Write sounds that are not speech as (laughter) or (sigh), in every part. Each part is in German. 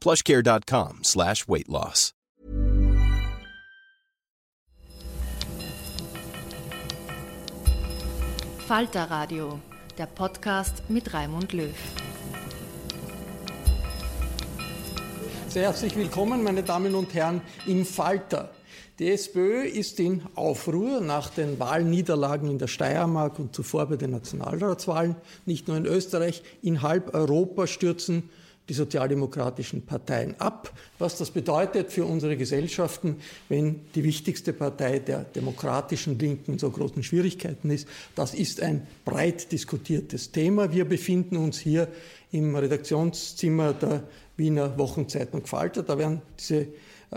plushcare.com slash weight loss. Falter Radio, der Podcast mit Raimund Löw. Sehr herzlich willkommen, meine Damen und Herren, im Falter. Die SPÖ ist in Aufruhr nach den Wahlniederlagen in der Steiermark und zuvor bei den Nationalratswahlen. Nicht nur in Österreich, in halb Europa stürzen die sozialdemokratischen Parteien ab. Was das bedeutet für unsere Gesellschaften, wenn die wichtigste Partei der demokratischen Linken in so großen Schwierigkeiten ist, das ist ein breit diskutiertes Thema. Wir befinden uns hier im Redaktionszimmer der Wiener Wochenzeitung Falter. Da werden diese äh,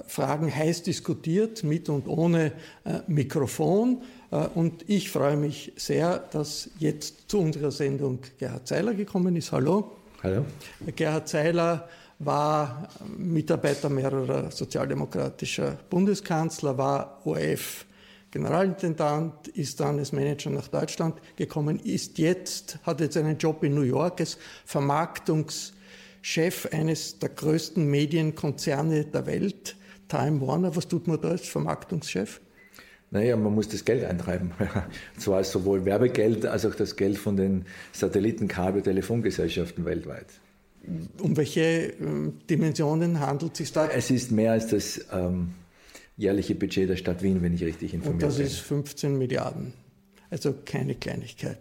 Fragen heiß diskutiert, mit und ohne äh, Mikrofon. Äh, und ich freue mich sehr, dass jetzt zu unserer Sendung Gerhard Zeiler gekommen ist. Hallo. Hallo. Gerhard Zeiler war Mitarbeiter mehrerer sozialdemokratischer Bundeskanzler, war ORF Generalintendant, ist dann als Manager nach Deutschland gekommen, ist jetzt, hat jetzt einen Job in New York als Vermarktungschef eines der größten Medienkonzerne der Welt, Time Warner. Was tut man da als Vermarktungschef? Naja, man muss das Geld eintreiben. Und (laughs) zwar sowohl Werbegeld als auch das Geld von den Satellitenkabel-Telefongesellschaften weltweit. Um welche äh, Dimensionen handelt es sich da? Es ist mehr als das ähm, jährliche Budget der Stadt Wien, wenn ich richtig informiert bin. Und das bin. ist 15 Milliarden. Also keine Kleinigkeit.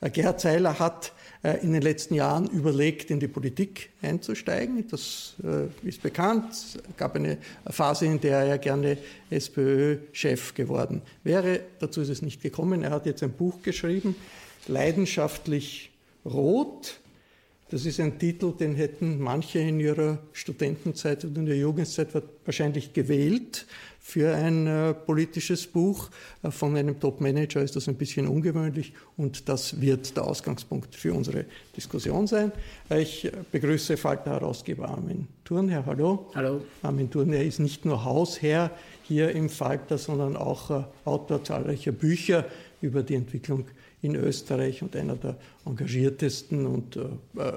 Äh, Gerhard Seiler hat in den letzten Jahren überlegt, in die Politik einzusteigen. Das äh, ist bekannt. Es gab eine Phase, in der er gerne SPÖ-Chef geworden wäre. Dazu ist es nicht gekommen. Er hat jetzt ein Buch geschrieben, Leidenschaftlich Rot. Das ist ein Titel, den hätten manche in ihrer Studentenzeit oder in der Jugendzeit wahrscheinlich gewählt. Für ein äh, politisches Buch äh, von einem Top-Manager ist das ein bisschen ungewöhnlich und das wird der Ausgangspunkt für unsere Diskussion sein. Äh, ich begrüße Falter-Herausgeber Armin Thurnherr. Hallo. Hallo. Armin Thurnherr ist nicht nur Hausherr hier im Falter, sondern auch äh, Autor zahlreicher Bücher über die Entwicklung in Österreich und einer der engagiertesten und äh, äh,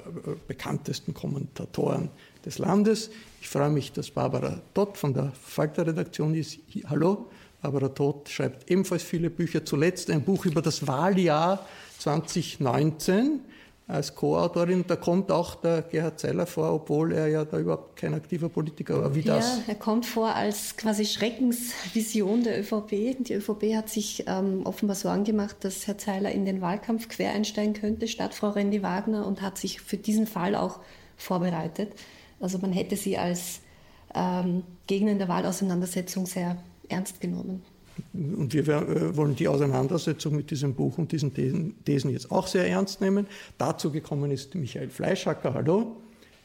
bekanntesten Kommentatoren des Landes. Ich freue mich, dass Barbara Todt von der Falter-Redaktion ist. Hallo, Barbara Todt schreibt ebenfalls viele Bücher, zuletzt ein Buch über das Wahljahr 2019 als Co-Autorin. Da kommt auch der Gerhard Zeiler vor, obwohl er ja da überhaupt kein aktiver Politiker war. Wie ja, das? er kommt vor als quasi Schreckensvision der ÖVP. Die ÖVP hat sich ähm, offenbar Sorgen gemacht, dass Herr Zeiler in den Wahlkampf quer einsteigen könnte, statt Frau Rendi Wagner, und hat sich für diesen Fall auch vorbereitet. Also man hätte sie als ähm, Gegner in der Wahlauseinandersetzung sehr ernst genommen. Und wir äh, wollen die Auseinandersetzung mit diesem Buch und diesen Thesen jetzt auch sehr ernst nehmen. Dazu gekommen ist Michael Fleischhacker. Hallo.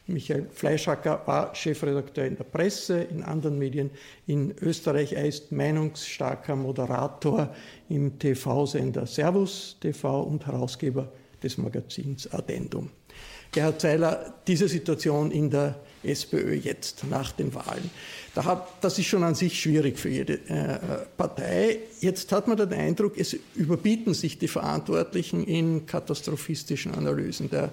Michael Fleischhacker war Chefredakteur in der Presse, in anderen Medien in Österreich. Er ist meinungsstarker Moderator im TV-Sender Servus TV und Herausgeber des Magazins Addendum. Gerhard Zeiler, diese Situation in der SPÖ jetzt nach den Wahlen. Da hat, das ist schon an sich schwierig für jede äh, Partei. Jetzt hat man den Eindruck, es überbieten sich die Verantwortlichen in katastrophistischen Analysen. Der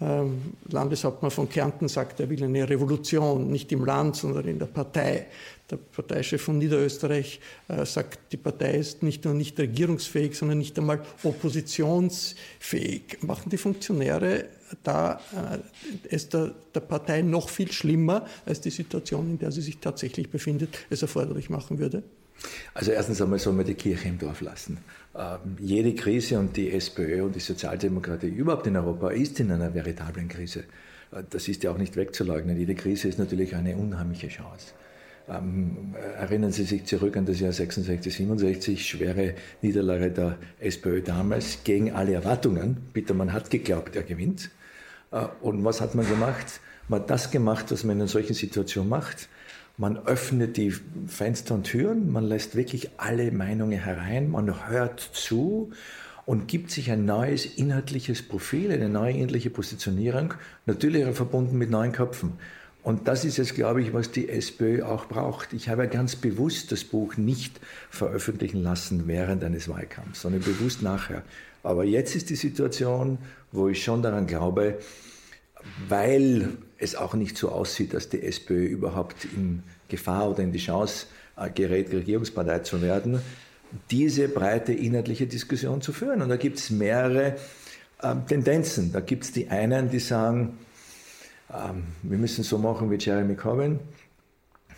ähm, Landeshauptmann von Kärnten sagt, er will eine Revolution, nicht im Land, sondern in der Partei. Der Parteichef von Niederösterreich äh, sagt, die Partei ist nicht nur nicht regierungsfähig, sondern nicht einmal oppositionsfähig. Machen die Funktionäre da äh, es der, der Partei noch viel schlimmer als die Situation, in der sie sich tatsächlich befindet, es erforderlich machen würde? Also erstens einmal soll man die Kirche im Dorf lassen. Ähm, jede Krise und die SPÖ und die Sozialdemokratie überhaupt in Europa ist in einer veritablen Krise. Äh, das ist ja auch nicht wegzuleugnen. Jede Krise ist natürlich eine unheimliche Chance. Ähm, erinnern Sie sich zurück an das Jahr 66, 67, schwere Niederlage der SPÖ damals gegen alle Erwartungen. Bittermann hat geglaubt, er gewinnt. Äh, und was hat man gemacht? Man hat das gemacht, was man in solchen Situation macht. Man öffnet die Fenster und Türen, man lässt wirklich alle Meinungen herein, man hört zu und gibt sich ein neues inhaltliches Profil, eine neue inhaltliche Positionierung, natürlich verbunden mit neuen Köpfen. Und das ist jetzt, glaube ich, was die SPÖ auch braucht. Ich habe ja ganz bewusst das Buch nicht veröffentlichen lassen während eines Wahlkampfs, sondern bewusst nachher. Aber jetzt ist die Situation, wo ich schon daran glaube, weil es auch nicht so aussieht, dass die SPÖ überhaupt in Gefahr oder in die Chance gerät, Regierungspartei zu werden, diese breite inhaltliche Diskussion zu führen. Und da gibt es mehrere äh, Tendenzen. Da gibt es die einen, die sagen, ähm, wir müssen so machen wie Jeremy Corbyn.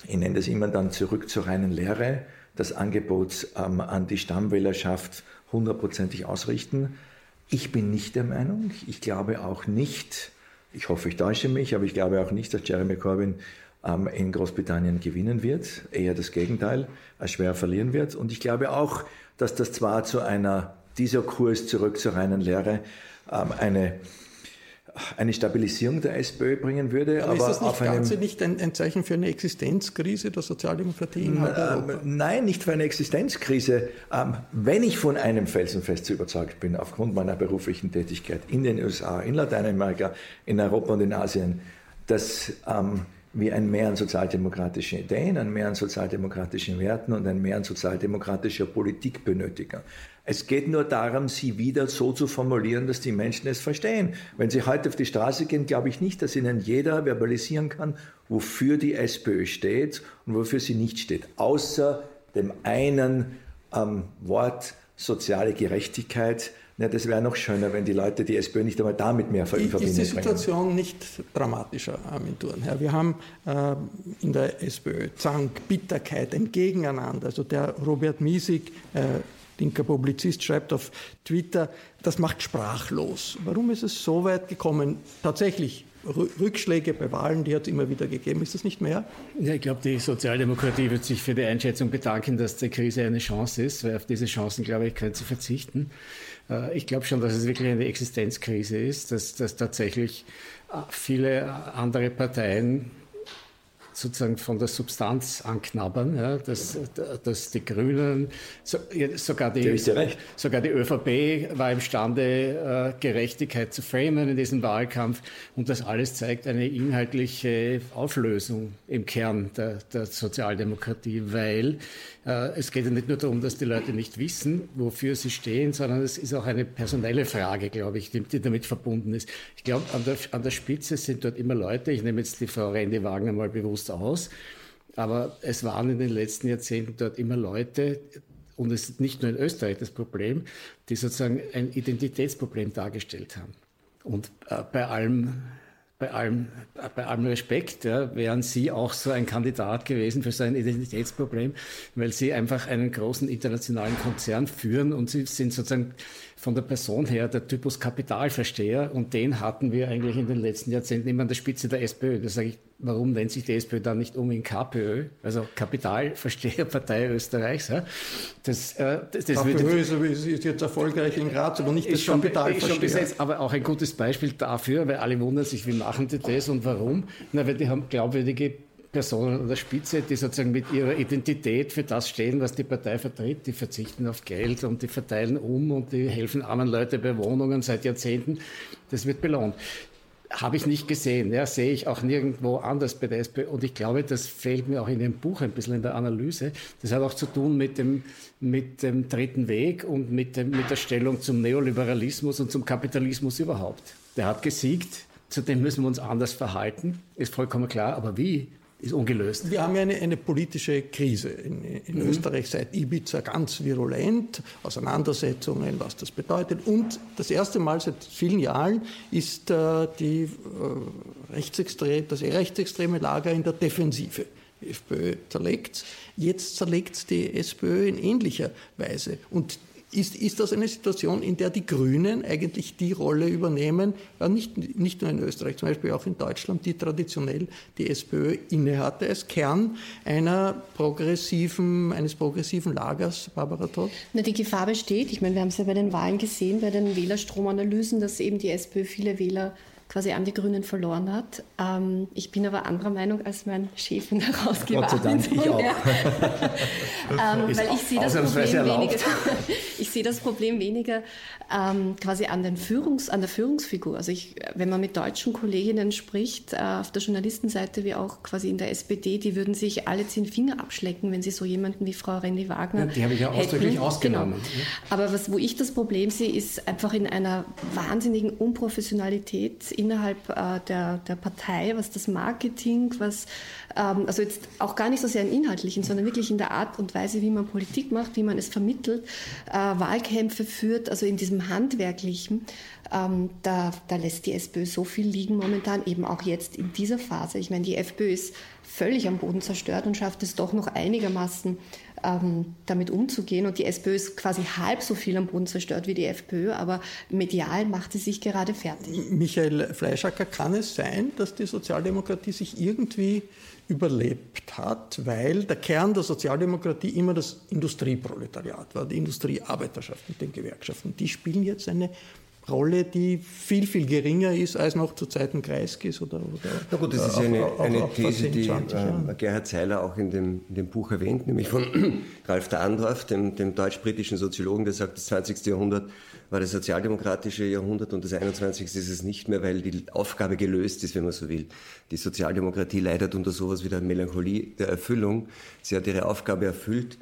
Ich nenne das immer dann zurück zur reinen Lehre, das Angebot ähm, an die Stammwählerschaft hundertprozentig ausrichten. Ich bin nicht der Meinung, ich glaube auch nicht, ich hoffe, ich täusche mich, aber ich glaube auch nicht, dass Jeremy Corbyn ähm, in Großbritannien gewinnen wird, eher das Gegenteil, als schwer verlieren wird. Und ich glaube auch, dass das zwar zu einer, dieser Kurs zurück zur reinen Lehre, eine eine Stabilisierung der SPÖ bringen würde. Aber, aber ist das nicht, Ganze nicht ein, ein, Zeichen für eine Existenzkrise der Sozialdemokratie in Europa? Nein, nicht für eine Existenzkrise. Ähm, wenn ich von einem felsenfest überzeugt bin, aufgrund meiner beruflichen Tätigkeit in den USA, in Lateinamerika, in Europa und in Asien, dass wir ein Mehr an sozialdemokratischen Ideen, ein Mehr an sozialdemokratischen Werten und ein Mehr an sozialdemokratischer Politik benötigen. Es geht nur darum, sie wieder so zu formulieren, dass die Menschen es verstehen. Wenn sie heute auf die Straße gehen, glaube ich nicht, dass ihnen jeder verbalisieren kann, wofür die SPÖ steht und wofür sie nicht steht. Außer dem einen ähm, Wort soziale Gerechtigkeit. Ja, das wäre noch schöner, wenn die Leute die SPÖ nicht einmal damit mehr verbindet. Ist die Situation bringen. nicht dramatischer, Armin Thurnherr? Wir haben äh, in der SPÖ Zank, Bitterkeit, ein Gegeneinander. Also der Robert Miesig, äh, linker Publizist, schreibt auf Twitter, das macht sprachlos. Warum ist es so weit gekommen? Tatsächlich, Rückschläge bei Wahlen, die hat es immer wieder gegeben. Ist das nicht mehr? Ja, ich glaube, die Sozialdemokratie wird sich für die Einschätzung bedanken, dass die Krise eine Chance ist, weil auf diese Chancen, glaube ich, können sie verzichten. Äh, ich glaube schon, dass es wirklich eine Existenzkrise ist, dass, dass tatsächlich äh, viele andere Parteien sozusagen von der Substanz anknabbern, ja, dass, dass die Grünen, so, sogar, die, sogar die ÖVP war imstande, äh, Gerechtigkeit zu framen in diesem Wahlkampf. Und das alles zeigt eine inhaltliche Auflösung im Kern der, der Sozialdemokratie, weil äh, es geht ja nicht nur darum, dass die Leute nicht wissen, wofür sie stehen, sondern es ist auch eine personelle Frage, glaube ich, die, die damit verbunden ist. Ich glaube, an der, an der Spitze sind dort immer Leute, ich nehme jetzt die Frau Randy Wagner mal bewusst aus, aber es waren in den letzten Jahrzehnten dort immer Leute, und es ist nicht nur in Österreich das Problem, die sozusagen ein Identitätsproblem dargestellt haben. Und äh, bei allem bei allem, bei allem Respekt, ja, wären Sie auch so ein Kandidat gewesen für so ein Identitätsproblem, weil Sie einfach einen großen internationalen Konzern führen und Sie sind sozusagen von der Person her der Typus Kapitalversteher und den hatten wir eigentlich in den letzten Jahrzehnten immer an der Spitze der SPÖ. Da sage ich, warum nennt sich die SPÖ dann nicht um in KPÖ, also Kapitalversteherpartei Österreichs? Ja? Das, äh, das, das KPÖ ist, ist, jetzt erfolgreich in Graz, aber nicht das schon, Kapitalversteher. Besetzt, aber auch ein gutes Beispiel dafür, weil alle wundern sich, wie machen die das und warum? Na, weil die haben glaubwürdige Personen an der Spitze, die sozusagen mit ihrer Identität für das stehen, was die Partei vertritt. Die verzichten auf Geld und die verteilen um und die helfen armen Leute bei Wohnungen seit Jahrzehnten. Das wird belohnt. Habe ich nicht gesehen, ja, sehe ich auch nirgendwo anders bei der SPÖ. Und ich glaube, das fehlt mir auch in dem Buch ein bisschen in der Analyse. Das hat auch zu tun mit dem, mit dem dritten Weg und mit, dem, mit der Stellung zum Neoliberalismus und zum Kapitalismus überhaupt. Der hat gesiegt, zu dem müssen wir uns anders verhalten, ist vollkommen klar. Aber wie? Ist ungelöst. Wir haben ja eine, eine politische Krise in, in mhm. Österreich seit Ibiza ganz virulent, Auseinandersetzungen, was das bedeutet. Und das erste Mal seit vielen Jahren ist äh, die, äh, rechtsextre das rechtsextreme Lager in der Defensive. Die FPÖ zerlegt Jetzt zerlegt die SPÖ in ähnlicher Weise. Und ist, ist das eine Situation, in der die Grünen eigentlich die Rolle übernehmen, ja, nicht, nicht nur in Österreich, zum Beispiel auch in Deutschland, die traditionell die SPÖ innehatte, als Kern einer progressiven, eines progressiven Lagers, Barbara Todd? Na, die Gefahr besteht. Ich meine, wir haben es ja bei den Wahlen gesehen, bei den Wählerstromanalysen, dass eben die SPÖ viele Wähler quasi an die Grünen verloren hat. Ähm, ich bin aber anderer Meinung als mein Chef und Herausgeber. Gott sei Dank, ich (laughs) auch. ähm, (laughs) weil ich sehe das Problem weniger, (laughs) ich sehe das Problem weniger ähm, quasi an, den Führungs-, an der Führungsfigur. Also ich, wenn man mit deutschen Kolleginnen spricht, äh, auf der Journalistenseite wie auch quasi in der SPD, die würden sich alle zehn Finger abschlecken, wenn sie so jemanden wie Frau Rendi Wagner ja, Die habe ich ja ausdrücklich hätten. ausgenommen. Genau. Aber was, wo ich das Problem sehe, ist einfach in einer wahnsinnigen Unprofessionalität innerhalb äh, der, der Partei, was das Marketing, was ähm, also jetzt auch gar nicht so sehr im Inhaltlichen, sondern wirklich in der Art und Weise, wie man Politik macht, wie man es vermittelt, äh, Wahlkämpfe führt, also in diesem Handwerklichen, ähm, da, da lässt die SPÖ so viel liegen momentan, eben auch jetzt in dieser Phase. Ich meine, die FPÖ ist völlig am Boden zerstört und schafft es doch noch einigermaßen ähm, damit umzugehen. Und die SPÖ ist quasi halb so viel am Boden zerstört wie die FPÖ, aber medial macht sie sich gerade fertig. Michael Fleischacker, kann es sein, dass die Sozialdemokratie sich irgendwie überlebt hat, weil der Kern der Sozialdemokratie immer das Industrieproletariat war, die Industriearbeiterschaft mit den Gewerkschaften. Die spielen jetzt eine Rolle, die viel, viel geringer ist als noch zu Zeiten Kreiskis oder, oder Na gut, das ist äh, eine, auch, eine auch These, die äh, Gerhard Seiler auch in dem, in dem Buch erwähnt, nämlich von (clears throat) Ralf Dahndorf, dem, dem deutsch-britischen Soziologen, der sagt, das 20. Jahrhundert war das sozialdemokratische Jahrhundert und das 21. ist es nicht mehr, weil die Aufgabe gelöst ist, wenn man so will. Die Sozialdemokratie leidet unter sowas wie der Melancholie der Erfüllung. Sie hat ihre Aufgabe erfüllt.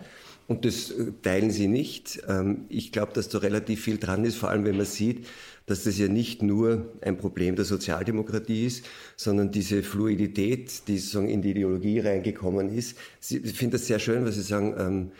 Und das äh, teilen sie nicht. Ähm, ich glaube, dass da relativ viel dran ist, vor allem wenn man sieht, dass das ja nicht nur ein Problem der Sozialdemokratie ist, sondern diese Fluidität, die sozusagen in die Ideologie reingekommen ist. Ich finde das sehr schön, was Sie sagen, ähm,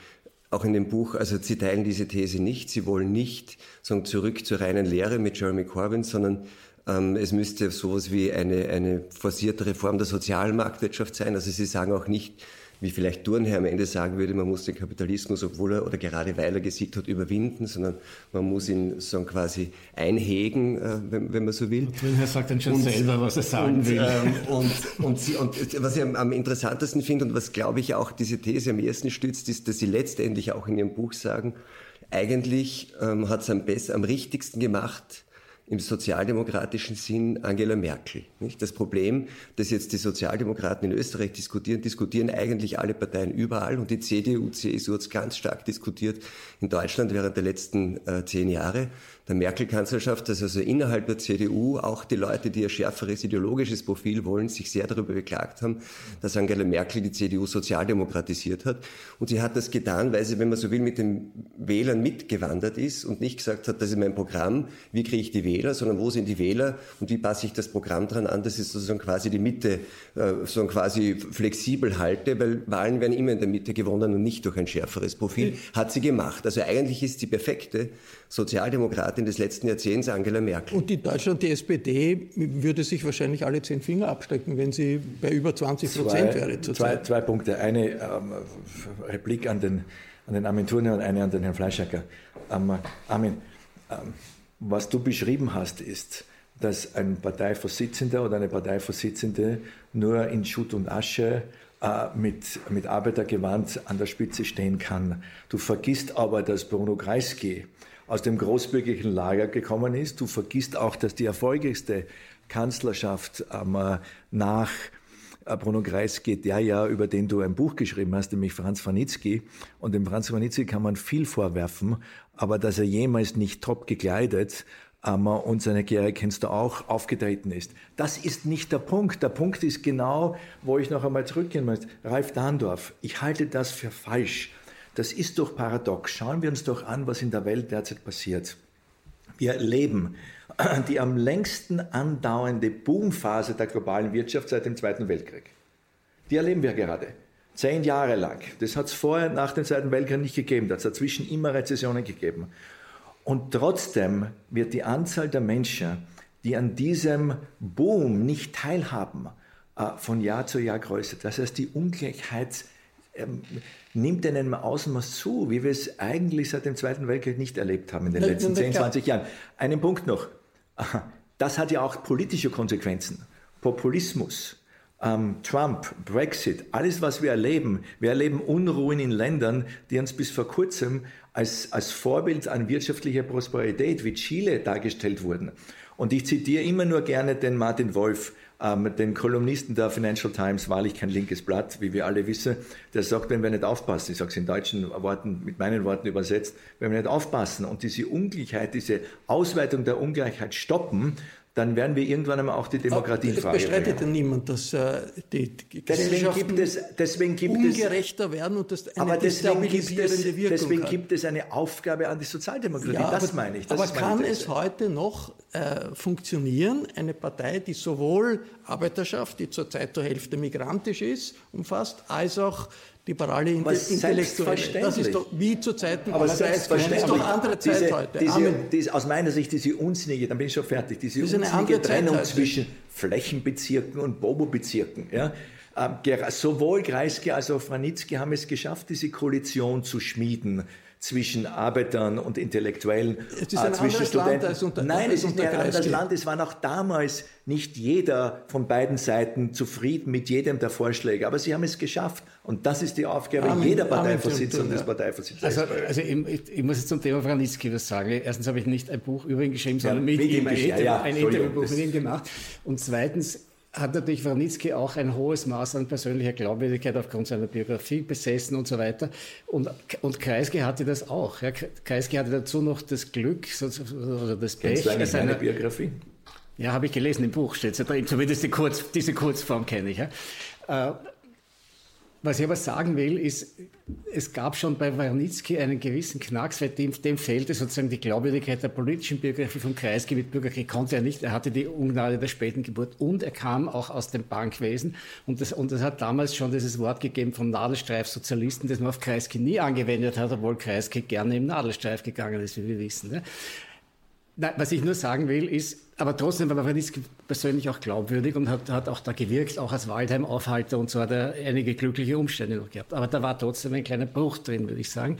auch in dem Buch, also Sie teilen diese These nicht. Sie wollen nicht sagen, zurück zur reinen Lehre mit Jeremy Corbyn, sondern ähm, es müsste sowas wie eine, eine forcierte Reform der Sozialmarktwirtschaft sein. Also Sie sagen auch nicht, wie vielleicht Thurnherr am Ende sagen würde, man muss den Kapitalismus, obwohl er oder gerade weil er gesiegt hat, überwinden, sondern man muss ihn so quasi einhegen, äh, wenn, wenn, man so will. Thurnherr sagt dann schon und, selber, was er sagen und, will. Ähm, und, und, sie, und, was ich am, am interessantesten finde und was, glaube ich, auch diese These am ersten stützt, ist, dass sie letztendlich auch in ihrem Buch sagen, eigentlich ähm, hat es am, besten, am richtigsten gemacht, im sozialdemokratischen Sinn Angela Merkel. Nicht? Das Problem, das jetzt die Sozialdemokraten in Österreich diskutieren, diskutieren eigentlich alle Parteien überall und die CDU, CSU hat es ganz stark diskutiert in Deutschland während der letzten äh, zehn Jahre der Merkel-Kanzlerschaft, dass also innerhalb der CDU auch die Leute, die ein schärferes ideologisches Profil wollen, sich sehr darüber beklagt haben, dass Angela Merkel die CDU sozialdemokratisiert hat. Und sie hat das getan, weil sie, wenn man so will, mit den Wählern mitgewandert ist und nicht gesagt hat, das ist mein Programm, wie kriege ich die Wähler, sondern wo sind die Wähler und wie passe ich das Programm dran an, dass ich sozusagen quasi die Mitte äh, sozusagen quasi flexibel halte, weil Wahlen werden immer in der Mitte gewonnen und nicht durch ein schärferes Profil. Hat sie gemacht. Also eigentlich ist die perfekte Sozialdemokratin des letzten Jahrzehnts, Angela Merkel. Und in Deutschland, die SPD, würde sich wahrscheinlich alle zehn Finger abstecken, wenn sie bei über 20 Prozent wäre Zwei, zwei Punkte. Eine ähm, Replik an den, an den Armin Thurner und eine an den Herrn Fleischacker. Ähm, Armin, ähm, was du beschrieben hast, ist, dass ein Parteivorsitzender oder eine Parteivorsitzende nur in Schutt und Asche äh, mit, mit Arbeitergewand an der Spitze stehen kann. Du vergisst aber, dass Bruno Kreisky aus dem großbürgerlichen Lager gekommen ist. Du vergisst auch, dass die erfolgreichste Kanzlerschaft ähm, nach äh, Bruno Kreisky, der ja, über den du ein Buch geschrieben hast, nämlich Franz Wanitzky. Und dem Franz Wanitzky kann man viel vorwerfen, aber dass er jemals nicht top gekleidet und seine Karriere kennst du auch, aufgetreten ist. Das ist nicht der Punkt. Der Punkt ist genau, wo ich noch einmal zurückgehen möchte. Ralf Dahndorf, ich halte das für falsch. Das ist doch paradox. Schauen wir uns doch an, was in der Welt derzeit passiert. Wir erleben die am längsten andauernde Boomphase der globalen Wirtschaft seit dem Zweiten Weltkrieg. Die erleben wir gerade. Zehn Jahre lang. Das hat es vorher nach dem Zweiten Weltkrieg nicht gegeben. Da hat es dazwischen immer Rezessionen gegeben. Und trotzdem wird die Anzahl der Menschen, die an diesem Boom nicht teilhaben, äh, von Jahr zu Jahr größer. Das heißt, die Ungleichheit ähm, nimmt in einem Ausmaß zu, wie wir es eigentlich seit dem Zweiten Weltkrieg nicht erlebt haben in den letzten 10, 20 Jahren. Einen Punkt noch. Das hat ja auch politische Konsequenzen. Populismus, ähm, Trump, Brexit, alles, was wir erleben. Wir erleben Unruhen in Ländern, die uns bis vor kurzem als, als Vorbild an wirtschaftlicher Prosperität wie Chile dargestellt wurden. Und ich zitiere immer nur gerne den Martin Wolf, ähm, den Kolumnisten der Financial Times, wahrlich kein linkes Blatt, wie wir alle wissen, der sagt, wenn wir nicht aufpassen, ich sage es in deutschen Worten, mit meinen Worten übersetzt, wenn wir nicht aufpassen und diese Ungleichheit, diese Ausweitung der Ungleichheit stoppen, dann werden wir irgendwann einmal auch die Demokratie in Frage Es bestreitet ja niemand, dass äh, die, deswegen gibt es, deswegen gibt ungerechter es, werden und das eine aber deswegen gibt, es, Wirkung deswegen hat. gibt es eine Aufgabe an die Sozialdemokratie, ja, das aber, meine ich. Das aber kann es heute noch äh, funktionieren, eine Partei, die sowohl Arbeiterschaft, die zurzeit zur Hälfte migrantisch ist, umfasst, als auch liberale Inte Intellektuelle. Das ist doch wie zu Zeiten aber selbstverständlich. Das ist doch andere Zeit diese, heute. Diese, diese, aus meiner Sicht diese unsinnige, dann bin ich schon fertig, diese unsinnige Trennung zwischen Flächenbezirken und Bobo-Bezirken. Ja? Ähm, sowohl Kreisky als auch Franitzky haben es geschafft, diese Koalition zu schmieden zwischen Arbeitern und Intellektuellen, es ist ein äh, zwischen Studenten. Land als unter, Nein, es ist ein anderes Land. Es war auch damals nicht jeder von beiden Seiten zufrieden mit jedem der Vorschläge, aber sie haben es geschafft. Und das ist die Aufgabe Amen, jeder Parteivorsitzenden und des Parteivorsitzenden. Also, also ich, ich, muss jetzt zum Thema Franitzky was sagen. Erstens habe ich nicht ein Buch über ihn geschrieben, sondern ja, mit ihm ein, ja, ja, ein Interviewbuch mit ihm gemacht. Und zweitens, hat natürlich Wranitzky auch ein hohes Maß an persönlicher Glaubwürdigkeit aufgrund seiner Biografie besessen und so weiter. Und, und Kreisky hatte das auch. Ja, Kreisky hatte dazu noch das Glück oder das Pech. Seine Biografie? Ja, habe ich gelesen, im Buch steht es drin. Zumindest die Kurz, diese Kurzform kenne ich. Ja. Was ich aber sagen will, ist, es gab schon bei Warnitzki einen gewissen Knacks, weil dem, dem fehlte sozusagen die Glaubwürdigkeit der politischen Biografie von Kreisky mit Bürgerkrieg konnte er nicht. Er hatte die Ungnade der späten Geburt und er kam auch aus dem Bankwesen und das, und das hat damals schon dieses Wort gegeben vom Nadelstreif Sozialisten, das man auf Kreisky nie angewendet hat, obwohl Kreisky gerne im Nadelstreif gegangen ist, wie wir wissen. Ne? Nein, was ich nur sagen will, ist, aber trotzdem war Wawrinski persönlich auch glaubwürdig und hat, hat auch da gewirkt, auch als Waldheim-Aufhalter und so hat er einige glückliche Umstände noch gehabt. Aber da war trotzdem ein kleiner Bruch drin, würde ich sagen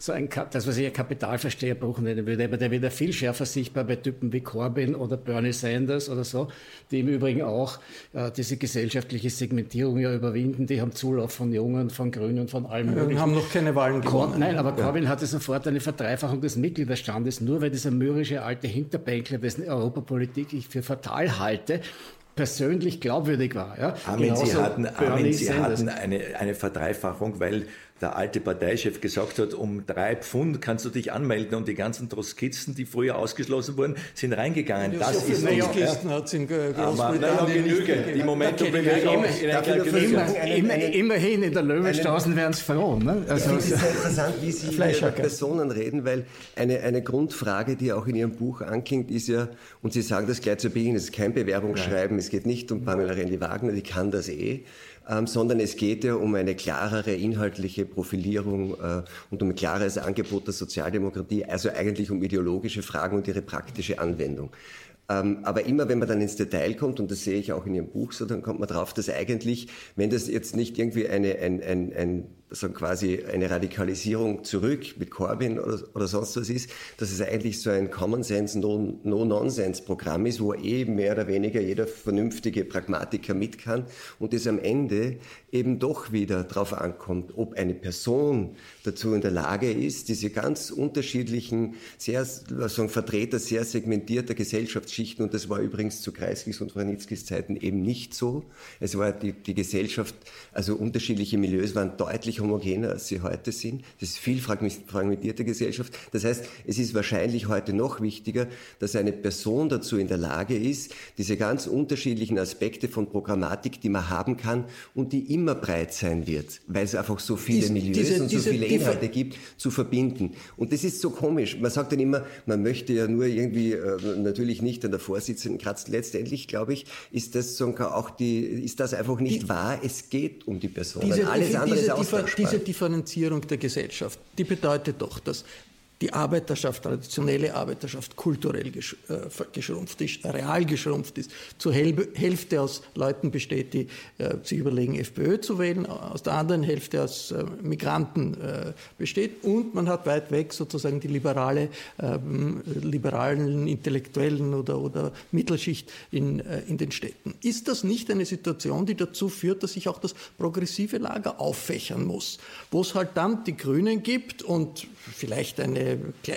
so ein, das, was ich ein Kapitalversteherbruch nennen würde, aber der wird ja viel schärfer sichtbar bei Typen wie Corbyn oder Bernie Sanders oder so, die im Übrigen auch äh, diese gesellschaftliche Segmentierung ja überwinden. Die haben Zulauf von Jungen, von Grünen, von allem möglichen. Haben noch keine Wahlen gewonnen. Nein, aber Corbyn ja. hatte sofort eine Verdreifachung des Mitgliederstandes, nur weil dieser mürrische alte Hinterbänkler, dessen Europapolitik ich für fatal halte, persönlich glaubwürdig war. Ja? Amen, Sie hatten, Amen, Sie hatten eine, eine Verdreifachung, weil der alte Parteichef gesagt hat, um drei Pfund kannst du dich anmelden und die ganzen Troskisten, die früher ausgeschlossen wurden, sind reingegangen. Ja, das so ist naja, Troskisten hat es in Großbritannien genügend. Die Momentum-Bewegung. Immerhin in der Löwenstraße wären es froh. Ne? Also, es ist sehr interessant, wie Sie über Personen reden, weil eine, eine Grundfrage, die auch in Ihrem Buch anklingt, ist ja, und Sie sagen das gleich zu Beginn, es ist kein Bewerbungsschreiben, es geht nicht um Pamela Rendi-Wagner, die kann das eh ähm, sondern es geht ja um eine klarere inhaltliche Profilierung äh, und um ein klares Angebot der Sozialdemokratie, also eigentlich um ideologische Fragen und ihre praktische Anwendung. Ähm, aber immer, wenn man dann ins Detail kommt, und das sehe ich auch in Ihrem Buch so, dann kommt man drauf, dass eigentlich, wenn das jetzt nicht irgendwie eine, ein, ein, ein so quasi eine Radikalisierung zurück mit Corbyn oder, oder sonst was ist, dass es eigentlich so ein Common Sense, No-Nonsense-Programm ist, wo eben mehr oder weniger jeder vernünftige Pragmatiker mit kann und es am Ende eben doch wieder darauf ankommt, ob eine Person dazu in der Lage ist, diese ganz unterschiedlichen, sehr, also Vertreter sehr segmentierter Gesellschaftsschichten, und das war übrigens zu Kreiskis und Wranitzkis Zeiten eben nicht so. Es war die, die Gesellschaft, also unterschiedliche Milieus waren deutlich homogener, als sie heute sind. Das ist viel fragmentierte Gesellschaft. Das heißt, es ist wahrscheinlich heute noch wichtiger, dass eine Person dazu in der Lage ist, diese ganz unterschiedlichen Aspekte von Programmatik, die man haben kann und die immer breit sein wird, weil es einfach so viele ist, Milieus diese, und so viele Inhalte gibt, zu verbinden. Und das ist so komisch. Man sagt dann immer, man möchte ja nur irgendwie äh, natürlich nicht an der Vorsitzenden kratzen. Letztendlich, glaube ich, ist das sogar auch die, ist das einfach nicht wahr. Es geht um die Person. Diese, Alles andere diese, ist diese Differenzierung der Gesellschaft, die bedeutet doch, dass die Arbeiterschaft, traditionelle Arbeiterschaft, kulturell äh, geschrumpft ist, real geschrumpft ist, zur Hälfte aus Leuten besteht, die äh, sich überlegen, FPÖ zu wählen, aus der anderen Hälfte aus äh, Migranten besteht. Und man hat weit weg sozusagen die liberale, ähm, liberalen Intellektuellen oder, oder Mittelschicht in, in den Städten. Ist das nicht eine Situation, die dazu führt, dass sich auch das progressive Lager auffächern muss, wo es halt dann die Grünen gibt und vielleicht eine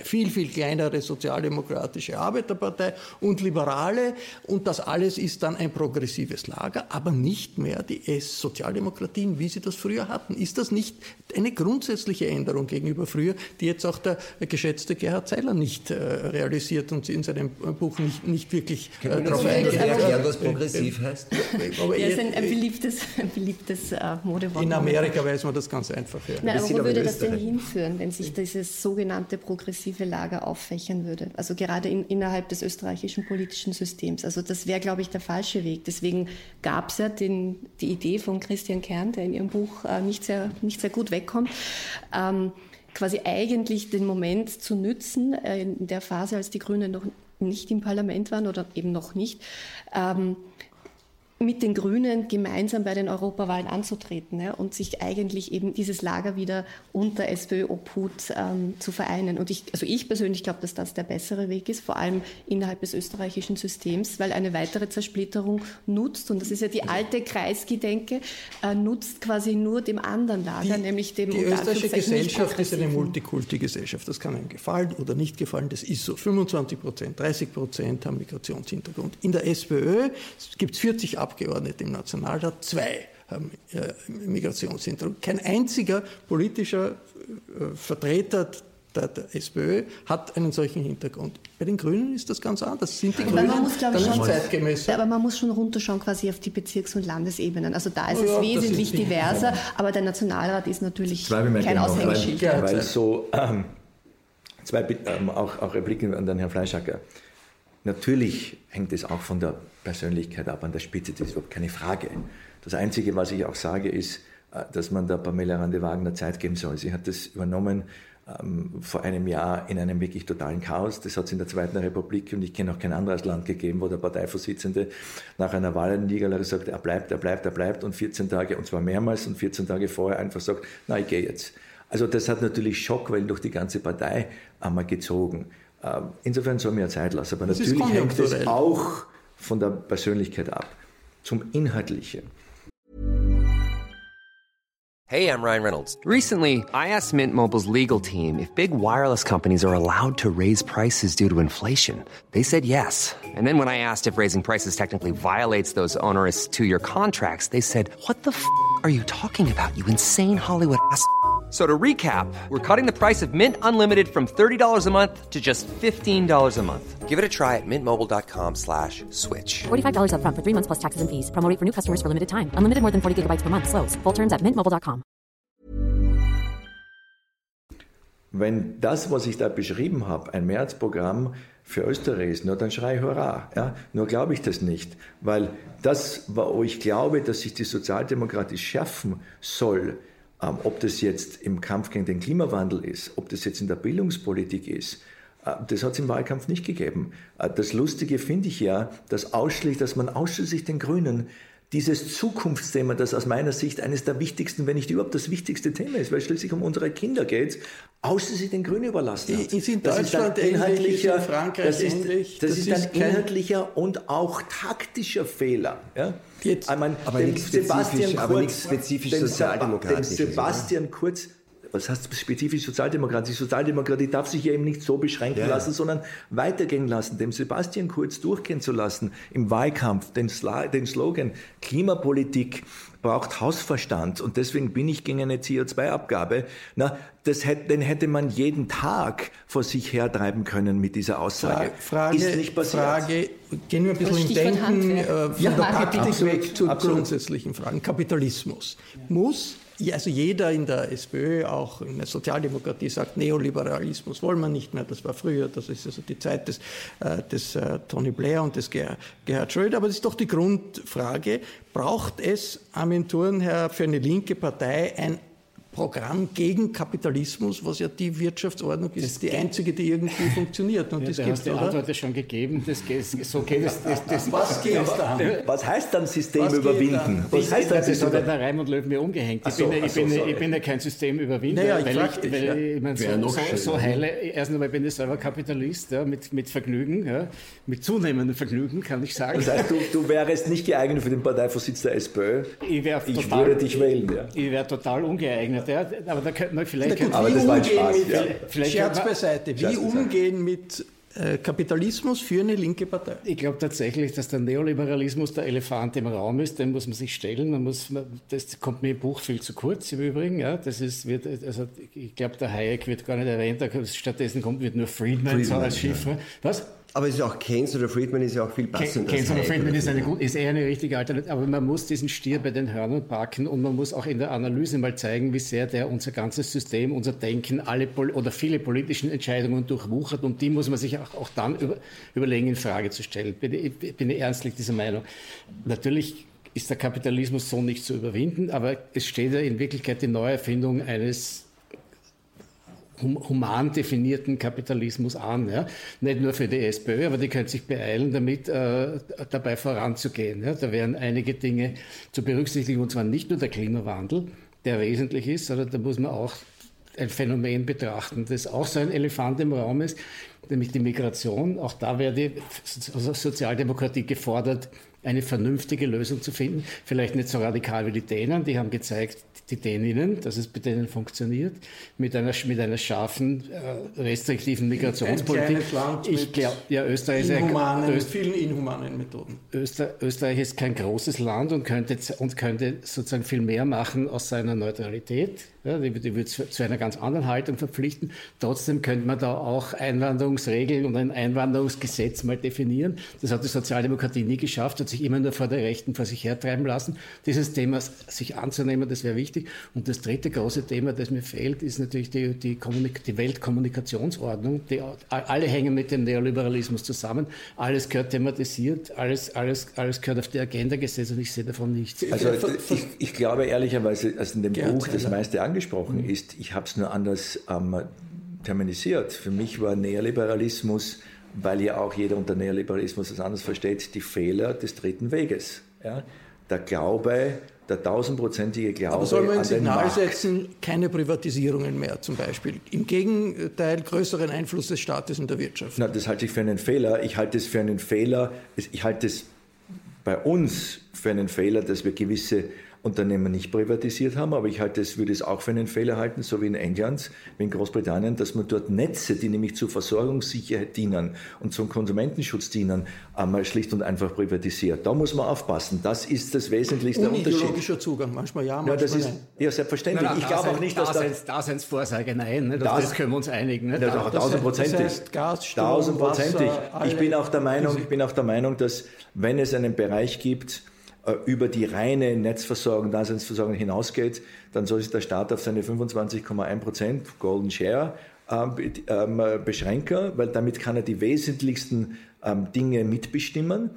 viel, viel kleinere sozialdemokratische Arbeiterpartei und Liberale. Und das alles ist dann ein progressives Lager, aber nicht mehr die S-Sozialdemokratien, wie sie das früher hatten. Ist das nicht eine grundsätzliche Änderung gegenüber früher, die jetzt auch der geschätzte Gerhard Zeiler nicht äh, realisiert und in seinem Buch nicht, nicht wirklich äh, darauf eingeht? erklären, was progressiv heißt? Aber ja, ist ein, ein beliebtes, ein beliebtes äh, Modewort. In Amerika weiß man das ganz einfach. Ja. Nein, aber wo würde das denn hinführen, wenn sich dieses sogenannte progressive Lager auffächern würde. Also gerade in, innerhalb des österreichischen politischen Systems. Also das wäre, glaube ich, der falsche Weg. Deswegen gab es ja den, die Idee von Christian Kern, der in ihrem Buch äh, nicht, sehr, nicht sehr gut wegkommt, ähm, quasi eigentlich den Moment zu nützen, äh, in der Phase, als die Grünen noch nicht im Parlament waren oder eben noch nicht, ähm, mit den Grünen gemeinsam bei den Europawahlen anzutreten ja, und sich eigentlich eben dieses Lager wieder unter SPÖ-Obhut ähm, zu vereinen. Und ich, also ich persönlich glaube, dass das der bessere Weg ist, vor allem innerhalb des österreichischen Systems, weil eine weitere Zersplitterung nutzt, und das ist ja die alte Kreisgedenke, äh, nutzt quasi nur dem anderen Lager, die, nämlich dem Die österreichische Gesellschaft ist eine Multikulti-Gesellschaft. Das kann einem gefallen oder nicht gefallen, das ist so. 25 Prozent, 30 Prozent haben Migrationshintergrund. In der SPÖ gibt es 40 Ab Abgeordnete im Nationalrat, zwei haben äh, Migrationshintergrund. Kein einziger politischer äh, Vertreter der, der, SPÖ hat einen solchen Hintergrund. Bei den Grünen ist das ganz anders. Sind die Grünen man muss, dann schon, zeitgemäß? Aber man muss schon runterschauen quasi auf die Bezirks- und Landesebenen. Also da ist oh, es wesentlich diverser, aber der Nationalrat ist natürlich kein Aushängeschild. Weil, weil so, ähm, zwei ähm, auch, auch Repliken an den Herrn Fleischacker. Natürlich hängt es auch von der Persönlichkeit ab, an der Spitze, das ist überhaupt keine Frage. Das Einzige, was ich auch sage, ist, äh, dass man der Pamela Rande-Wagner Zeit geben soll. Sie hat das übernommen ähm, vor einem Jahr in einem wirklich totalen Chaos. Das hat es in der Zweiten Republik und ich kenne auch kein anderes Land gegeben, wo der Parteivorsitzende nach einer Wahlniederlage sagt, er bleibt, er bleibt, er bleibt und 14 Tage, und zwar mehrmals und 14 Tage vorher einfach sagt, na, ich gehe jetzt. Also das hat natürlich Schockwellen durch die ganze Partei einmal gezogen. Ähm, insofern soll mir Zeit lassen. Aber das natürlich hängt es auch von der Persönlichkeit ab. Zum Inhaltlichen. Hey, I'm Ryan Reynolds. Recently, I asked Mint Mobile's legal team if big wireless companies are allowed to raise prices due to inflation. They said yes. And then when I asked if raising prices technically violates those onerous two-year contracts, they said, "What the f*** are you talking about? You insane Hollywood ass." So to recap, we're cutting the price of Mint Unlimited from $30 a month to just $15 a month. Give it a try at mintmobile.com slash switch. $45 up front for three months plus taxes and fees. Promoting for new customers for limited time. Unlimited more than 40 gigabytes per month. Slows. Full terms at mintmobile.com. Wenn das, was ich da beschrieben habe, ein Märzprogramm für Österreich ist, nur dann schrei Hurra. Ja? Nur glaube ich das nicht, weil das, wo ich glaube, dass sich die Sozialdemokratie schärfen soll, ob das jetzt im Kampf gegen den Klimawandel ist, ob das jetzt in der Bildungspolitik ist, äh, das hat es im Wahlkampf nicht gegeben. Äh, das Lustige finde ich ja, dass, ausschließlich, dass man ausschließlich den Grünen dieses Zukunftsthema, das aus meiner Sicht eines der wichtigsten, wenn nicht überhaupt das wichtigste Thema ist, weil es schließlich um unsere Kinder geht, außer sie den Grünen überlassen hat. Ist in Deutschland das ist inhaltlicher, ist in Frankreich das ist, ähnlich. Das, das ist, ist ein inhaltlicher und auch taktischer Fehler. Ja? Jetzt, ich meine, aber, nicht Sebastian Kurz, aber nicht spezifisch sozialdemokratisch. Sebastian Kurz was heißt spezifisch Sozialdemokratie? Sozialdemokratie darf sich ja eben nicht so beschränken ja. lassen, sondern weitergehen lassen, dem Sebastian Kurz durchgehen zu lassen im Wahlkampf, den, Sla den Slogan Klimapolitik braucht Hausverstand und deswegen bin ich gegen eine CO2-Abgabe. Na, das hätte, den hätte man jeden Tag vor sich hertreiben können mit dieser Aussage. Frage, Ist nicht passiert. Frage, gehen wir ein bisschen im Denken äh, von ja, der Praktik weg zu Absolut. grundsätzlichen Fragen. Kapitalismus muss also jeder in der SPÖ, auch in der Sozialdemokratie sagt, Neoliberalismus wollen wir nicht mehr, das war früher, das ist also die Zeit des, äh, des äh, Tony Blair und des Gerhard Schröder, aber das ist doch die Grundfrage, braucht es, Armin Thurnherr, für eine linke Partei ein Programm gegen Kapitalismus, was ja die Wirtschaftsordnung ist, das die einzige, die irgendwie (laughs) funktioniert. Und ja, das gibt, hast die Antwort ja schon gegeben. Das geht, so geht es. Das, das, was, geht da? was heißt dann System was überwinden? Was heißt dann das hat der Raimund Löw mir umgehängt. Ich, so, bin, ich, so, bin, ich bin ja kein Systemüberwinder, naja, weil, ich, weil ja. ich, mein, so, so, so heile, erst einmal bin ich selber Kapitalist, ja, mit, mit Vergnügen, ja, mit zunehmendem Vergnügen, kann ich sagen. Das heißt, du, du wärst nicht geeignet für den Parteivorsitz der SPÖ? Ich, ich total, würde dich wählen. Ja. Ich wäre total ungeeignet ja, aber da könnte man vielleicht. Gut, aber das war ein Spaß. Mit, ja. vielleicht Scherz beiseite. Wie Scherz umgehen mit äh, Kapitalismus für eine linke Partei? Ich glaube tatsächlich, dass der Neoliberalismus der Elefant im Raum ist. Den muss man sich stellen. Man muss, das kommt mir im Buch viel zu kurz im Übrigen. Ja, das ist, wird, also ich glaube, der Hayek wird gar nicht erwähnt. Stattdessen kommt wird nur Friedman, Friedman als Chiffre. Ja. Was? Aber es ist auch Keynes oder Friedman ist ja auch viel passender. Keynes oder Friedman ist, eine, ist eher eine richtige Alternative. Aber man muss diesen Stier bei den Hörnern packen und man muss auch in der Analyse mal zeigen, wie sehr der unser ganzes System, unser Denken, alle oder viele politischen Entscheidungen durchwuchert. Und die muss man sich auch, auch dann über, überlegen, in Frage zu stellen. Bin, ich bin ernstlich dieser Meinung. Natürlich ist der Kapitalismus so nicht zu überwinden, aber es steht ja in Wirklichkeit die Neuerfindung eines human definierten Kapitalismus an. Ja? Nicht nur für die SPÖ, aber die können sich beeilen, damit äh, dabei voranzugehen. Ja? Da wären einige Dinge zu berücksichtigen, und zwar nicht nur der Klimawandel, der wesentlich ist, sondern da muss man auch ein Phänomen betrachten, das auch so ein Elefant im Raum ist, nämlich die Migration. Auch da wäre die Sozialdemokratie gefordert, eine vernünftige Lösung zu finden. Vielleicht nicht so radikal wie die Dänen, die haben gezeigt, die Däninnen, dass es bei denen funktioniert, mit einer, mit einer scharfen, äh, restriktiven Migrationspolitik. Ein Land ich glaube, ja, Österreich inhumanen, ist, Öst, vielen inhumanen Methoden. Öster, Österreich ist kein großes Land und könnte, und könnte sozusagen viel mehr machen aus seiner Neutralität. Ja, die, die wird zu, zu einer ganz anderen Haltung verpflichten. Trotzdem könnte man da auch Einwanderungsregeln und ein Einwanderungsgesetz mal definieren. Das hat die Sozialdemokratie nie geschafft, hat sich immer nur vor der Rechten vor sich hertreiben lassen. Dieses Thema sich anzunehmen, das wäre wichtig. Und das dritte große Thema, das mir fehlt, ist natürlich die, die, die Weltkommunikationsordnung. Die, alle hängen mit dem Neoliberalismus zusammen. Alles gehört thematisiert, alles, alles, alles gehört auf die Agenda gesetzt und ich sehe davon nichts. Also ich, ich glaube ehrlicherweise, also in dem Gerd, Buch das meiste angesprochen mhm. ist, ich habe es nur anders ähm, terminisiert. Für mich war Neoliberalismus weil ja auch jeder unter Neoliberalismus das anders versteht, die Fehler des dritten Weges. Ja? Der Glaube, der tausendprozentige Glaube. Aber soll man ein Signal setzen, keine Privatisierungen mehr zum Beispiel? Im Gegenteil, größeren Einfluss des Staates in der Wirtschaft. Na, das halte ich für einen Fehler. Ich halte es für einen Fehler, ich halte es bei uns für einen Fehler, dass wir gewisse Unternehmen nicht privatisiert haben, aber ich halte es, würde es auch für einen Fehler halten, so wie in England, wie in Großbritannien, dass man dort Netze, die nämlich zur Versorgungssicherheit dienen und zum Konsumentenschutz dienen, einmal schlicht und einfach privatisiert. Da muss man aufpassen. Das ist das wesentlichste Unterschied. Ideologischer Zugang, manchmal ja, manchmal ja, das ist, nein. Ja, selbstverständlich. Nein, nein, ich glaube auch nicht, dass Daseins, da... Daseinsvorsage, nein, ne? das, das, können wir uns einigen. Ne? Das, tausendprozentig. Das heißt Gas, Strom, tausendprozentig. Wasser, ich bin auch der Meinung, ich bin auch der Meinung, dass wenn es einen Bereich gibt, über die reine Netzversorgung, Daseinsversorgung hinausgeht, dann soll sich der Staat auf seine 25,1 Prozent Golden Share ähm, ähm, beschränken, weil damit kann er die wesentlichsten ähm, Dinge mitbestimmen.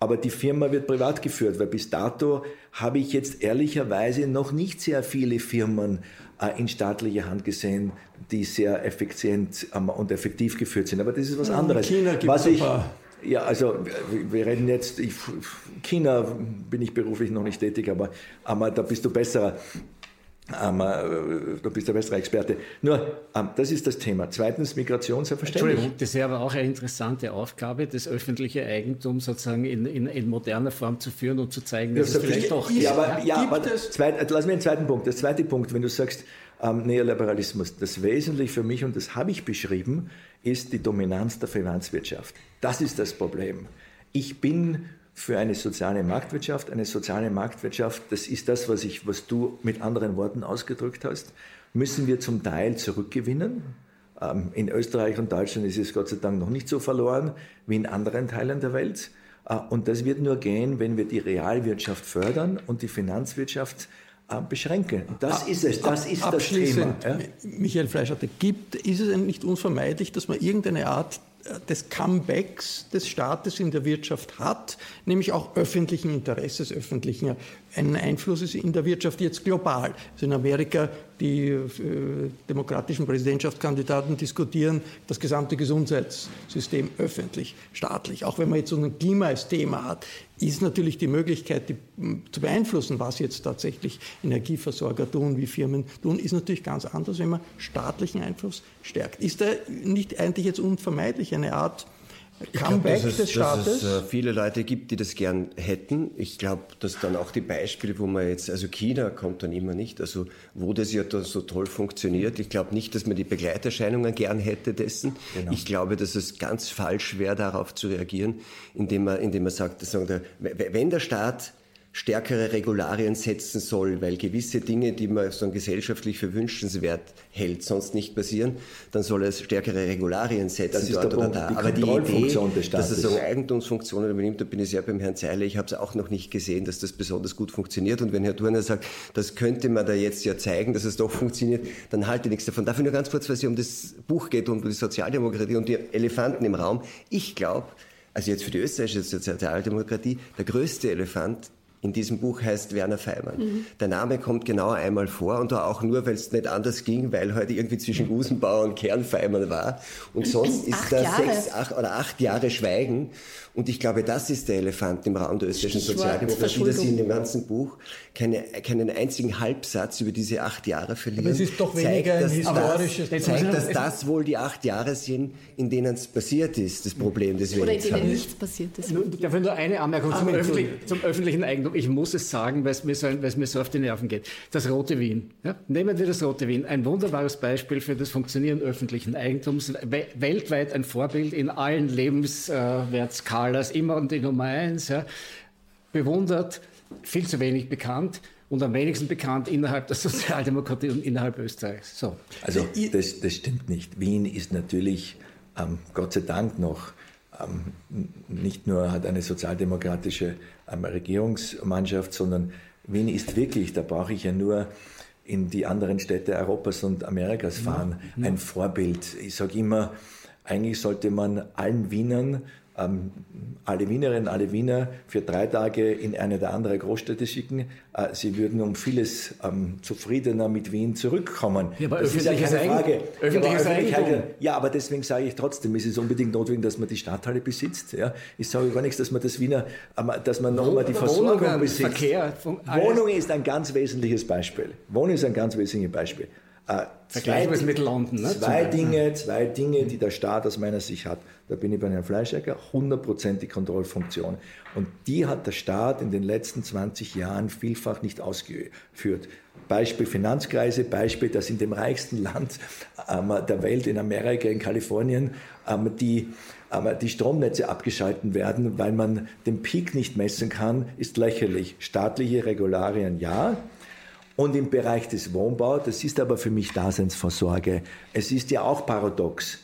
Aber die Firma wird privat geführt, weil bis dato habe ich jetzt ehrlicherweise noch nicht sehr viele Firmen äh, in staatlicher Hand gesehen, die sehr effizient und effektiv geführt sind. Aber das ist was anderes. In China gibt es ein paar Ja, also wir reden jetzt, ich, China bin ich beruflich noch nicht tätig, aber, aber da bist du besserer. Ähm, äh, du bist der bessere Experte. Nur, ähm, das ist das Thema. Zweitens, Migration, selbstverständlich. Entschuldigung, das wäre aber auch eine interessante Aufgabe, das öffentliche Eigentum sozusagen in, in, in moderner Form zu führen und zu zeigen, dass ja, es vielleicht doch ist. Ja, aber, ja, aber zweit, lass mir einen zweiten Punkt. Der zweite Punkt, wenn du sagst, ähm, Neoliberalismus, das Wesentliche für mich, und das habe ich beschrieben, ist die Dominanz der Finanzwirtschaft. Das ist das Problem. Ich bin für eine soziale Marktwirtschaft. Eine soziale Marktwirtschaft, das ist das, was, ich, was du mit anderen Worten ausgedrückt hast, müssen wir zum Teil zurückgewinnen. Ähm, in Österreich und Deutschland ist es Gott sei Dank noch nicht so verloren wie in anderen Teilen der Welt. Äh, und das wird nur gehen, wenn wir die Realwirtschaft fördern und die Finanzwirtschaft beschränken. Das ist es, das ist das Thema. Ja? Michael Fleischatte, gibt, ist es nicht unvermeidlich, dass man irgendeine Art des Comebacks des Staates in der Wirtschaft hat, nämlich auch öffentlichen Interesses, öffentlichen einen Einflusses in der Wirtschaft jetzt global. Also in Amerika die äh, demokratischen Präsidentschaftskandidaten diskutieren das gesamte Gesundheitssystem öffentlich, staatlich. Auch wenn man jetzt so ein Klima als Thema hat, ist natürlich die Möglichkeit die, zu beeinflussen, was jetzt tatsächlich Energieversorger tun, wie Firmen tun, ist natürlich ganz anders, wenn man staatlichen Einfluss stärkt. Ist da nicht eigentlich jetzt unvermeidlich eine Art Comeback glaub, des Staates? Dass es äh, viele Leute gibt, die das gern hätten. Ich glaube, dass dann auch die Beispiele, wo man jetzt, also China kommt dann immer nicht, also wo das ja da so toll funktioniert. Ich glaube nicht, dass man die Begleiterscheinungen gern hätte dessen. Genau. Ich glaube, dass es ganz falsch wäre, darauf zu reagieren, indem man, indem man sagt, wenn der Staat stärkere Regularien setzen soll, weil gewisse Dinge, die man so gesellschaftlich für wünschenswert hält, sonst nicht passieren, dann soll es stärkere Regularien setzen das ist dort oder da. Die Aber die Idee, dass es so Eigentumsfunktionen übernimmt, da bin ich sehr beim Herrn Zeile. Ich habe es auch noch nicht gesehen, dass das besonders gut funktioniert. Und wenn Herr Turner sagt, das könnte man da jetzt ja zeigen, dass es doch funktioniert, dann halte ich nichts davon. Darf ich nur ganz kurz, weil es um das Buch geht und um die Sozialdemokratie und die Elefanten im Raum. Ich glaube, also jetzt für die österreichische Sozialdemokratie, der größte Elefant in diesem Buch heißt Werner Feimann. Mhm. Der Name kommt genau einmal vor und auch nur, weil es nicht anders ging, weil heute irgendwie zwischen Gusenbauer und Kernfeimann war. Und sonst ist da sechs acht, oder acht Jahre Schweigen. Und ich glaube, das ist der Elefant im Raum der österreichischen Sozialdemokratie, dass sie in dem ganzen Buch keine, keinen einzigen Halbsatz über diese acht Jahre verlieren. Aber es ist doch weniger zeigt, ein historisches... Das, zeigt, dass das wohl die acht Jahre sind, in denen es passiert ist, das Problem, das wir Oder jetzt in denen nichts passiert ist. Darf ich nur eine Anmerkung zum, öffentlich, zum öffentlichen Eigentum? Ich muss es sagen, weil es mir so, weil es mir so auf die Nerven geht. Das Rote Wien. Ja? Nehmen wir das Rote Wien. Ein wunderbares Beispiel für das Funktionieren öffentlichen Eigentums. Weltweit ein Vorbild in allen Lebenswertskalen Alas immer und die Nummer eins, ja, bewundert, viel zu wenig bekannt und am wenigsten bekannt innerhalb der (laughs) Sozialdemokratie und innerhalb Österreichs. So. Also das, das stimmt nicht. Wien ist natürlich ähm, Gott sei Dank noch nicht nur hat eine sozialdemokratische ähm, Regierungsmannschaft, sondern Wien ist wirklich, da brauche ich ja nur in die anderen Städte Europas und Amerikas fahren, ja, ja. ein Vorbild. Ich sage immer, eigentlich sollte man allen Wienern ähm, alle Wienerinnen, alle Wiener für drei Tage in eine der anderen Großstädte schicken. Äh, sie würden um vieles ähm, zufriedener mit Wien zurückkommen. Ja, aber das ist ja keine Frage. Öffentliches Eigentum. Ja, aber deswegen sage ich trotzdem, es ist unbedingt notwendig, dass man die Stadthalle besitzt. Ja? Ich sage gar nichts, dass man das Wiener, dass man nochmal die Versorgung Wohnungen, besitzt. Verkehr, Wohnung ist ein ganz wesentliches Beispiel. Wohnung ist ein ganz wesentliches Beispiel. Äh, zwei, mit London, ne? zwei Dinge, zwei Dinge, die der Staat aus meiner Sicht hat. Da bin ich bei Herrn Fleischäcker, hundertprozentig Kontrollfunktion. Und die hat der Staat in den letzten 20 Jahren vielfach nicht ausgeführt. Beispiel Finanzkreise, Beispiel, dass in dem reichsten Land ähm, der Welt, in Amerika, in Kalifornien, ähm, die, ähm, die Stromnetze abgeschalten werden, weil man den Peak nicht messen kann, ist lächerlich. Staatliche Regularien ja, und im Bereich des Wohnbaus, das ist aber für mich Daseinsvorsorge. Es ist ja auch paradox.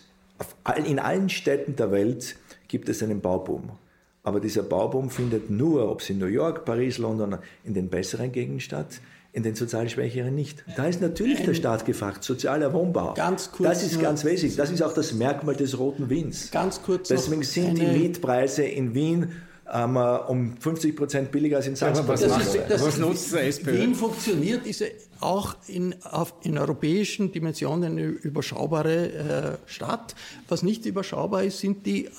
in allen Städten der Welt gibt es einen Bauboom. Aber dieser Bauboom findet nur, ob es in New York, Paris, London, in den besseren Gegenden statt, in den sozial Schwächeren nicht. Da ist natürlich der Staat gefragt, sozialer Wohnbau. Ganz kurz. Das ist ganz wesentlich. Das ist auch das Merkmal des roten Wiens. Ganz kurz. Deswegen sind die Mietpreise in Wien ähm, um 50 Prozent billiger als in Salzburg. Aber was, macht, das, was nutzt der SPÖ? Wien funktioniert, ist auch in, auf, in europäischen Dimensionen eine überschaubare äh, Stadt. Was nicht überschaubar ist, sind die äh,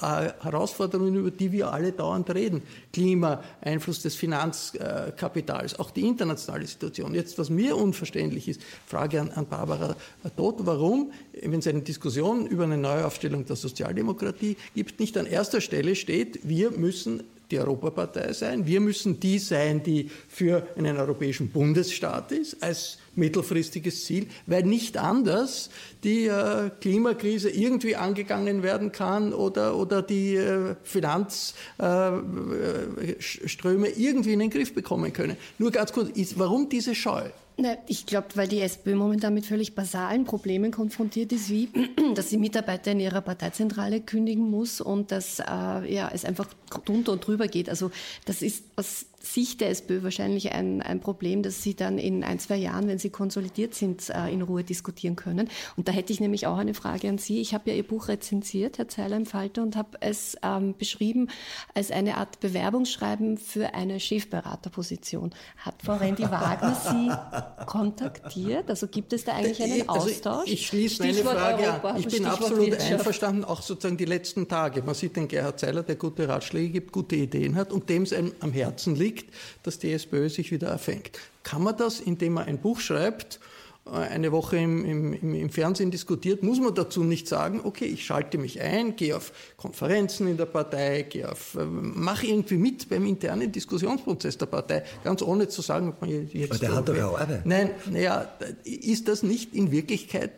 Herausforderungen, über die wir alle dauernd reden. Klima, Einfluss des Finanzkapitals, auch die internationale Situation. Jetzt, was mir unverständlich ist, Frage an, an Barbara Todt, warum, wenn es eine Diskussion über eine Neuaufstellung der Sozialdemokratie gibt, nicht an erster Stelle steht, wir müssen die Europapartei sein. Wir müssen die sein, die für einen europäischen Bundesstaat ist, als mittelfristiges Ziel, weil nicht anders die äh, Klimakrise irgendwie angegangen werden kann oder, oder die äh, Finanzströme äh, irgendwie in den Griff bekommen können. Nur ganz kurz, warum diese Scheu? Ich glaube, weil die SPÖ momentan mit völlig basalen Problemen konfrontiert ist, wie (clears throat) dass sie Mitarbeiter in ihrer Parteizentrale kündigen muss und dass äh, ja, es einfach drunter und drüber geht. Also das ist aus Sicht der SPÖ wahrscheinlich ein, ein Problem, das sie dann in ein, zwei Jahren, wenn sie konsolidiert sind, äh, in Ruhe diskutieren können. Und da hätte ich nämlich auch eine Frage an Sie. Ich habe ja Ihr Buch rezensiert, Herr Zeiler im Falter, und habe es ähm, beschrieben als eine Art Bewerbungsschreiben für eine Chefberaterposition. Hat Frau Rendi Wagner Sie (laughs) kontaktiert? Also gibt es da eigentlich einen äh, also Austausch? Ich schließe meine Frage Europa, an. Ich bin absolut Wirtschaft. einverstanden, auch sozusagen die letzten Tage. Man sieht den Gerhard Zeiler, der gute Ratschläge gibt, gute Ideen hat und dem es einem am Herzen liegt liegt, dass die SPÖ sich wieder erfängt. Kann man das, indem man ein Buch schreibt, äh, eine Woche im, im, im, Fernsehen diskutiert, muss man dazu nicht sagen, okay, ich schalte mich ein, gehe auf Konferenzen in der Partei, gehe auf, äh, mache irgendwie mit beim internen Diskussionsprozess der Partei, ganz ohne zu sagen, ob man jetzt. Aber der hat doch auch Arbeit. Nein, naja, ist das nicht in Wirklichkeit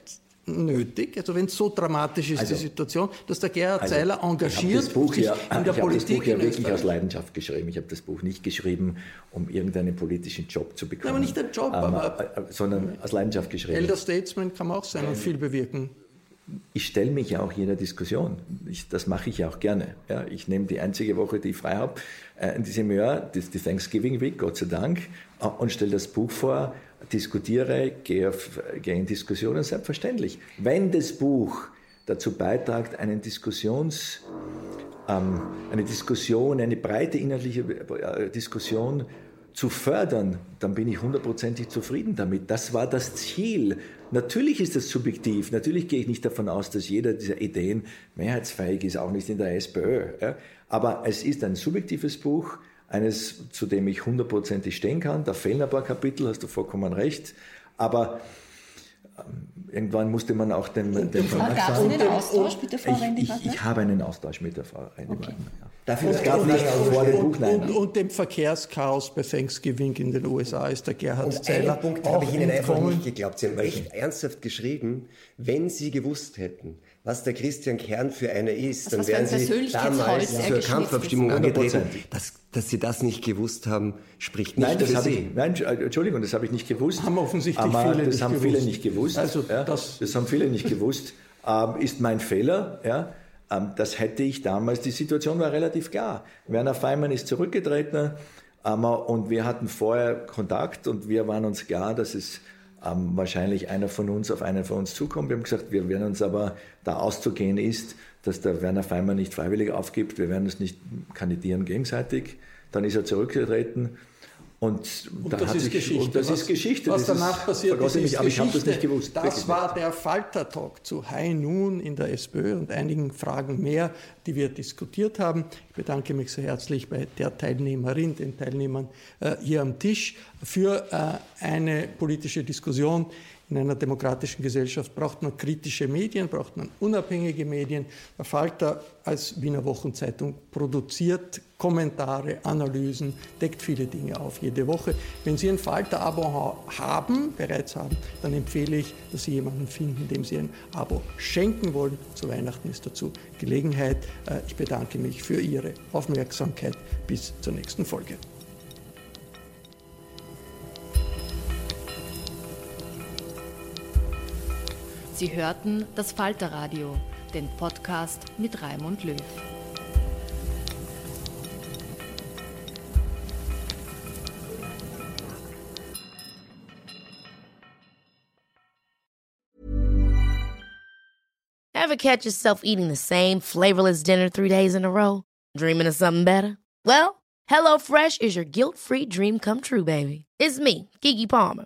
nötig? Also wenn es so dramatisch ist, also, die Situation, dass der Gerhard also, Zeiler engagiert das Buch ja, in der ich Politik. Ich habe das Buch ja wirklich aus Leidenschaft geschrieben. Ich habe das Buch nicht geschrieben, um irgendeinen politischen Job zu bekommen. aber nicht den Job, ähm, aber, sondern aus Leidenschaft geschrieben. Elder Statesman kann man auch sein und viel bewirken. Ich stelle mich ja auch jeder Diskussion. Ich, das mache ich ja auch gerne. Ja, ich nehme die einzige Woche, die ich frei habe, äh, in diesem Jahr, das, die Thanksgiving Week, Gott sei Dank, äh, und stelle das Buch vor diskutiere, gehe, auf, gehe in Diskussionen, selbstverständlich. Wenn das Buch dazu beiträgt, einen Diskussions, ähm, eine Diskussion, eine breite inhaltliche äh, Diskussion zu fördern, dann bin ich hundertprozentig zufrieden damit. Das war das Ziel. Natürlich ist das subjektiv. Natürlich gehe ich nicht davon aus, dass jeder dieser Ideen mehrheitsfähig ist, auch nicht in der SPÖ. Aber es ist ein subjektives Buch eines, zu dem ich hundertprozentig stehen kann. Da fehlen ein paar Kapitel, hast du vollkommen recht. Aber irgendwann musste man auch den, den, den Verlag sagen. einen Austausch mit der Frau ich, ich, ich, habe einen Austausch mit der Frau Rendi okay. Ja. Dafür und, gab nicht vor dem Buch, nein. Und, und, dem Verkehrschaos bei Thanksgiving in den USA ist der Gerhard und Zeiler Punkt habe ich Ihnen einfach nicht geglaubt. Sie haben recht ernsthaft geschrieben, wenn Sie gewusst hätten, was der Christian Kern für einer ist, also dann wären Sie damals zur Kampfabstimmung angetreten. Dass, dass Sie das nicht gewusst haben, spricht nicht nein, das für Sie. Ich, nein, Entschuldigung, das habe ich nicht gewusst. Haben offensichtlich Aber viele das nicht haben gewusst. viele nicht gewusst. Also ja, das, das, haben viele nicht gewusst. Ähm, ist mein Fehler. Ja. Ähm, das hätte ich damals, die Situation war relativ klar. Werner Feimann ist zurückgetreten ähm, und wir hatten vorher Kontakt und wir waren uns klar, dass es ähm, wahrscheinlich einer von uns auf einen von uns zukommt. Wir haben gesagt, wir werden uns aber da auszugehen ist, dass der Werner Feimann nicht freiwillig aufgibt, wir werden uns nicht kandidieren gegenseitig. Dann ist er zurückgetreten und, und das, ist ich, und das was, ist Geschichte. Was das danach ist, passiert ist, ist aber ich habe das nicht gewusst. Das war der Falter-Talk zu High Noon in der SPÖ und einigen Fragen mehr, die wir diskutiert haben. Ich bedanke mich sehr herzlich bei der Teilnehmerin, den Teilnehmern äh, hier am Tisch für äh, eine politische Diskussion, in einer demokratischen Gesellschaft braucht man kritische Medien, braucht man unabhängige Medien. Der Falter als Wiener Wochenzeitung produziert Kommentare, Analysen, deckt viele Dinge auf jede Woche. Wenn Sie ein Falter-Abo haben, bereits haben, dann empfehle ich, dass Sie jemanden finden, dem Sie ein Abo schenken wollen. Zu Weihnachten ist dazu Gelegenheit. Äh, ich bedanke mich für Ihre Aufmerksamkeit. Bis zur nächsten Folge. Sie hörten das Falterradio, den Podcast mit Raimund Löw. Ever catch yourself eating the same flavorless dinner three days in a row? Dreaming of something better? Well, HelloFresh is your guilt-free dream come true, baby. It's me, Kiki Palmer.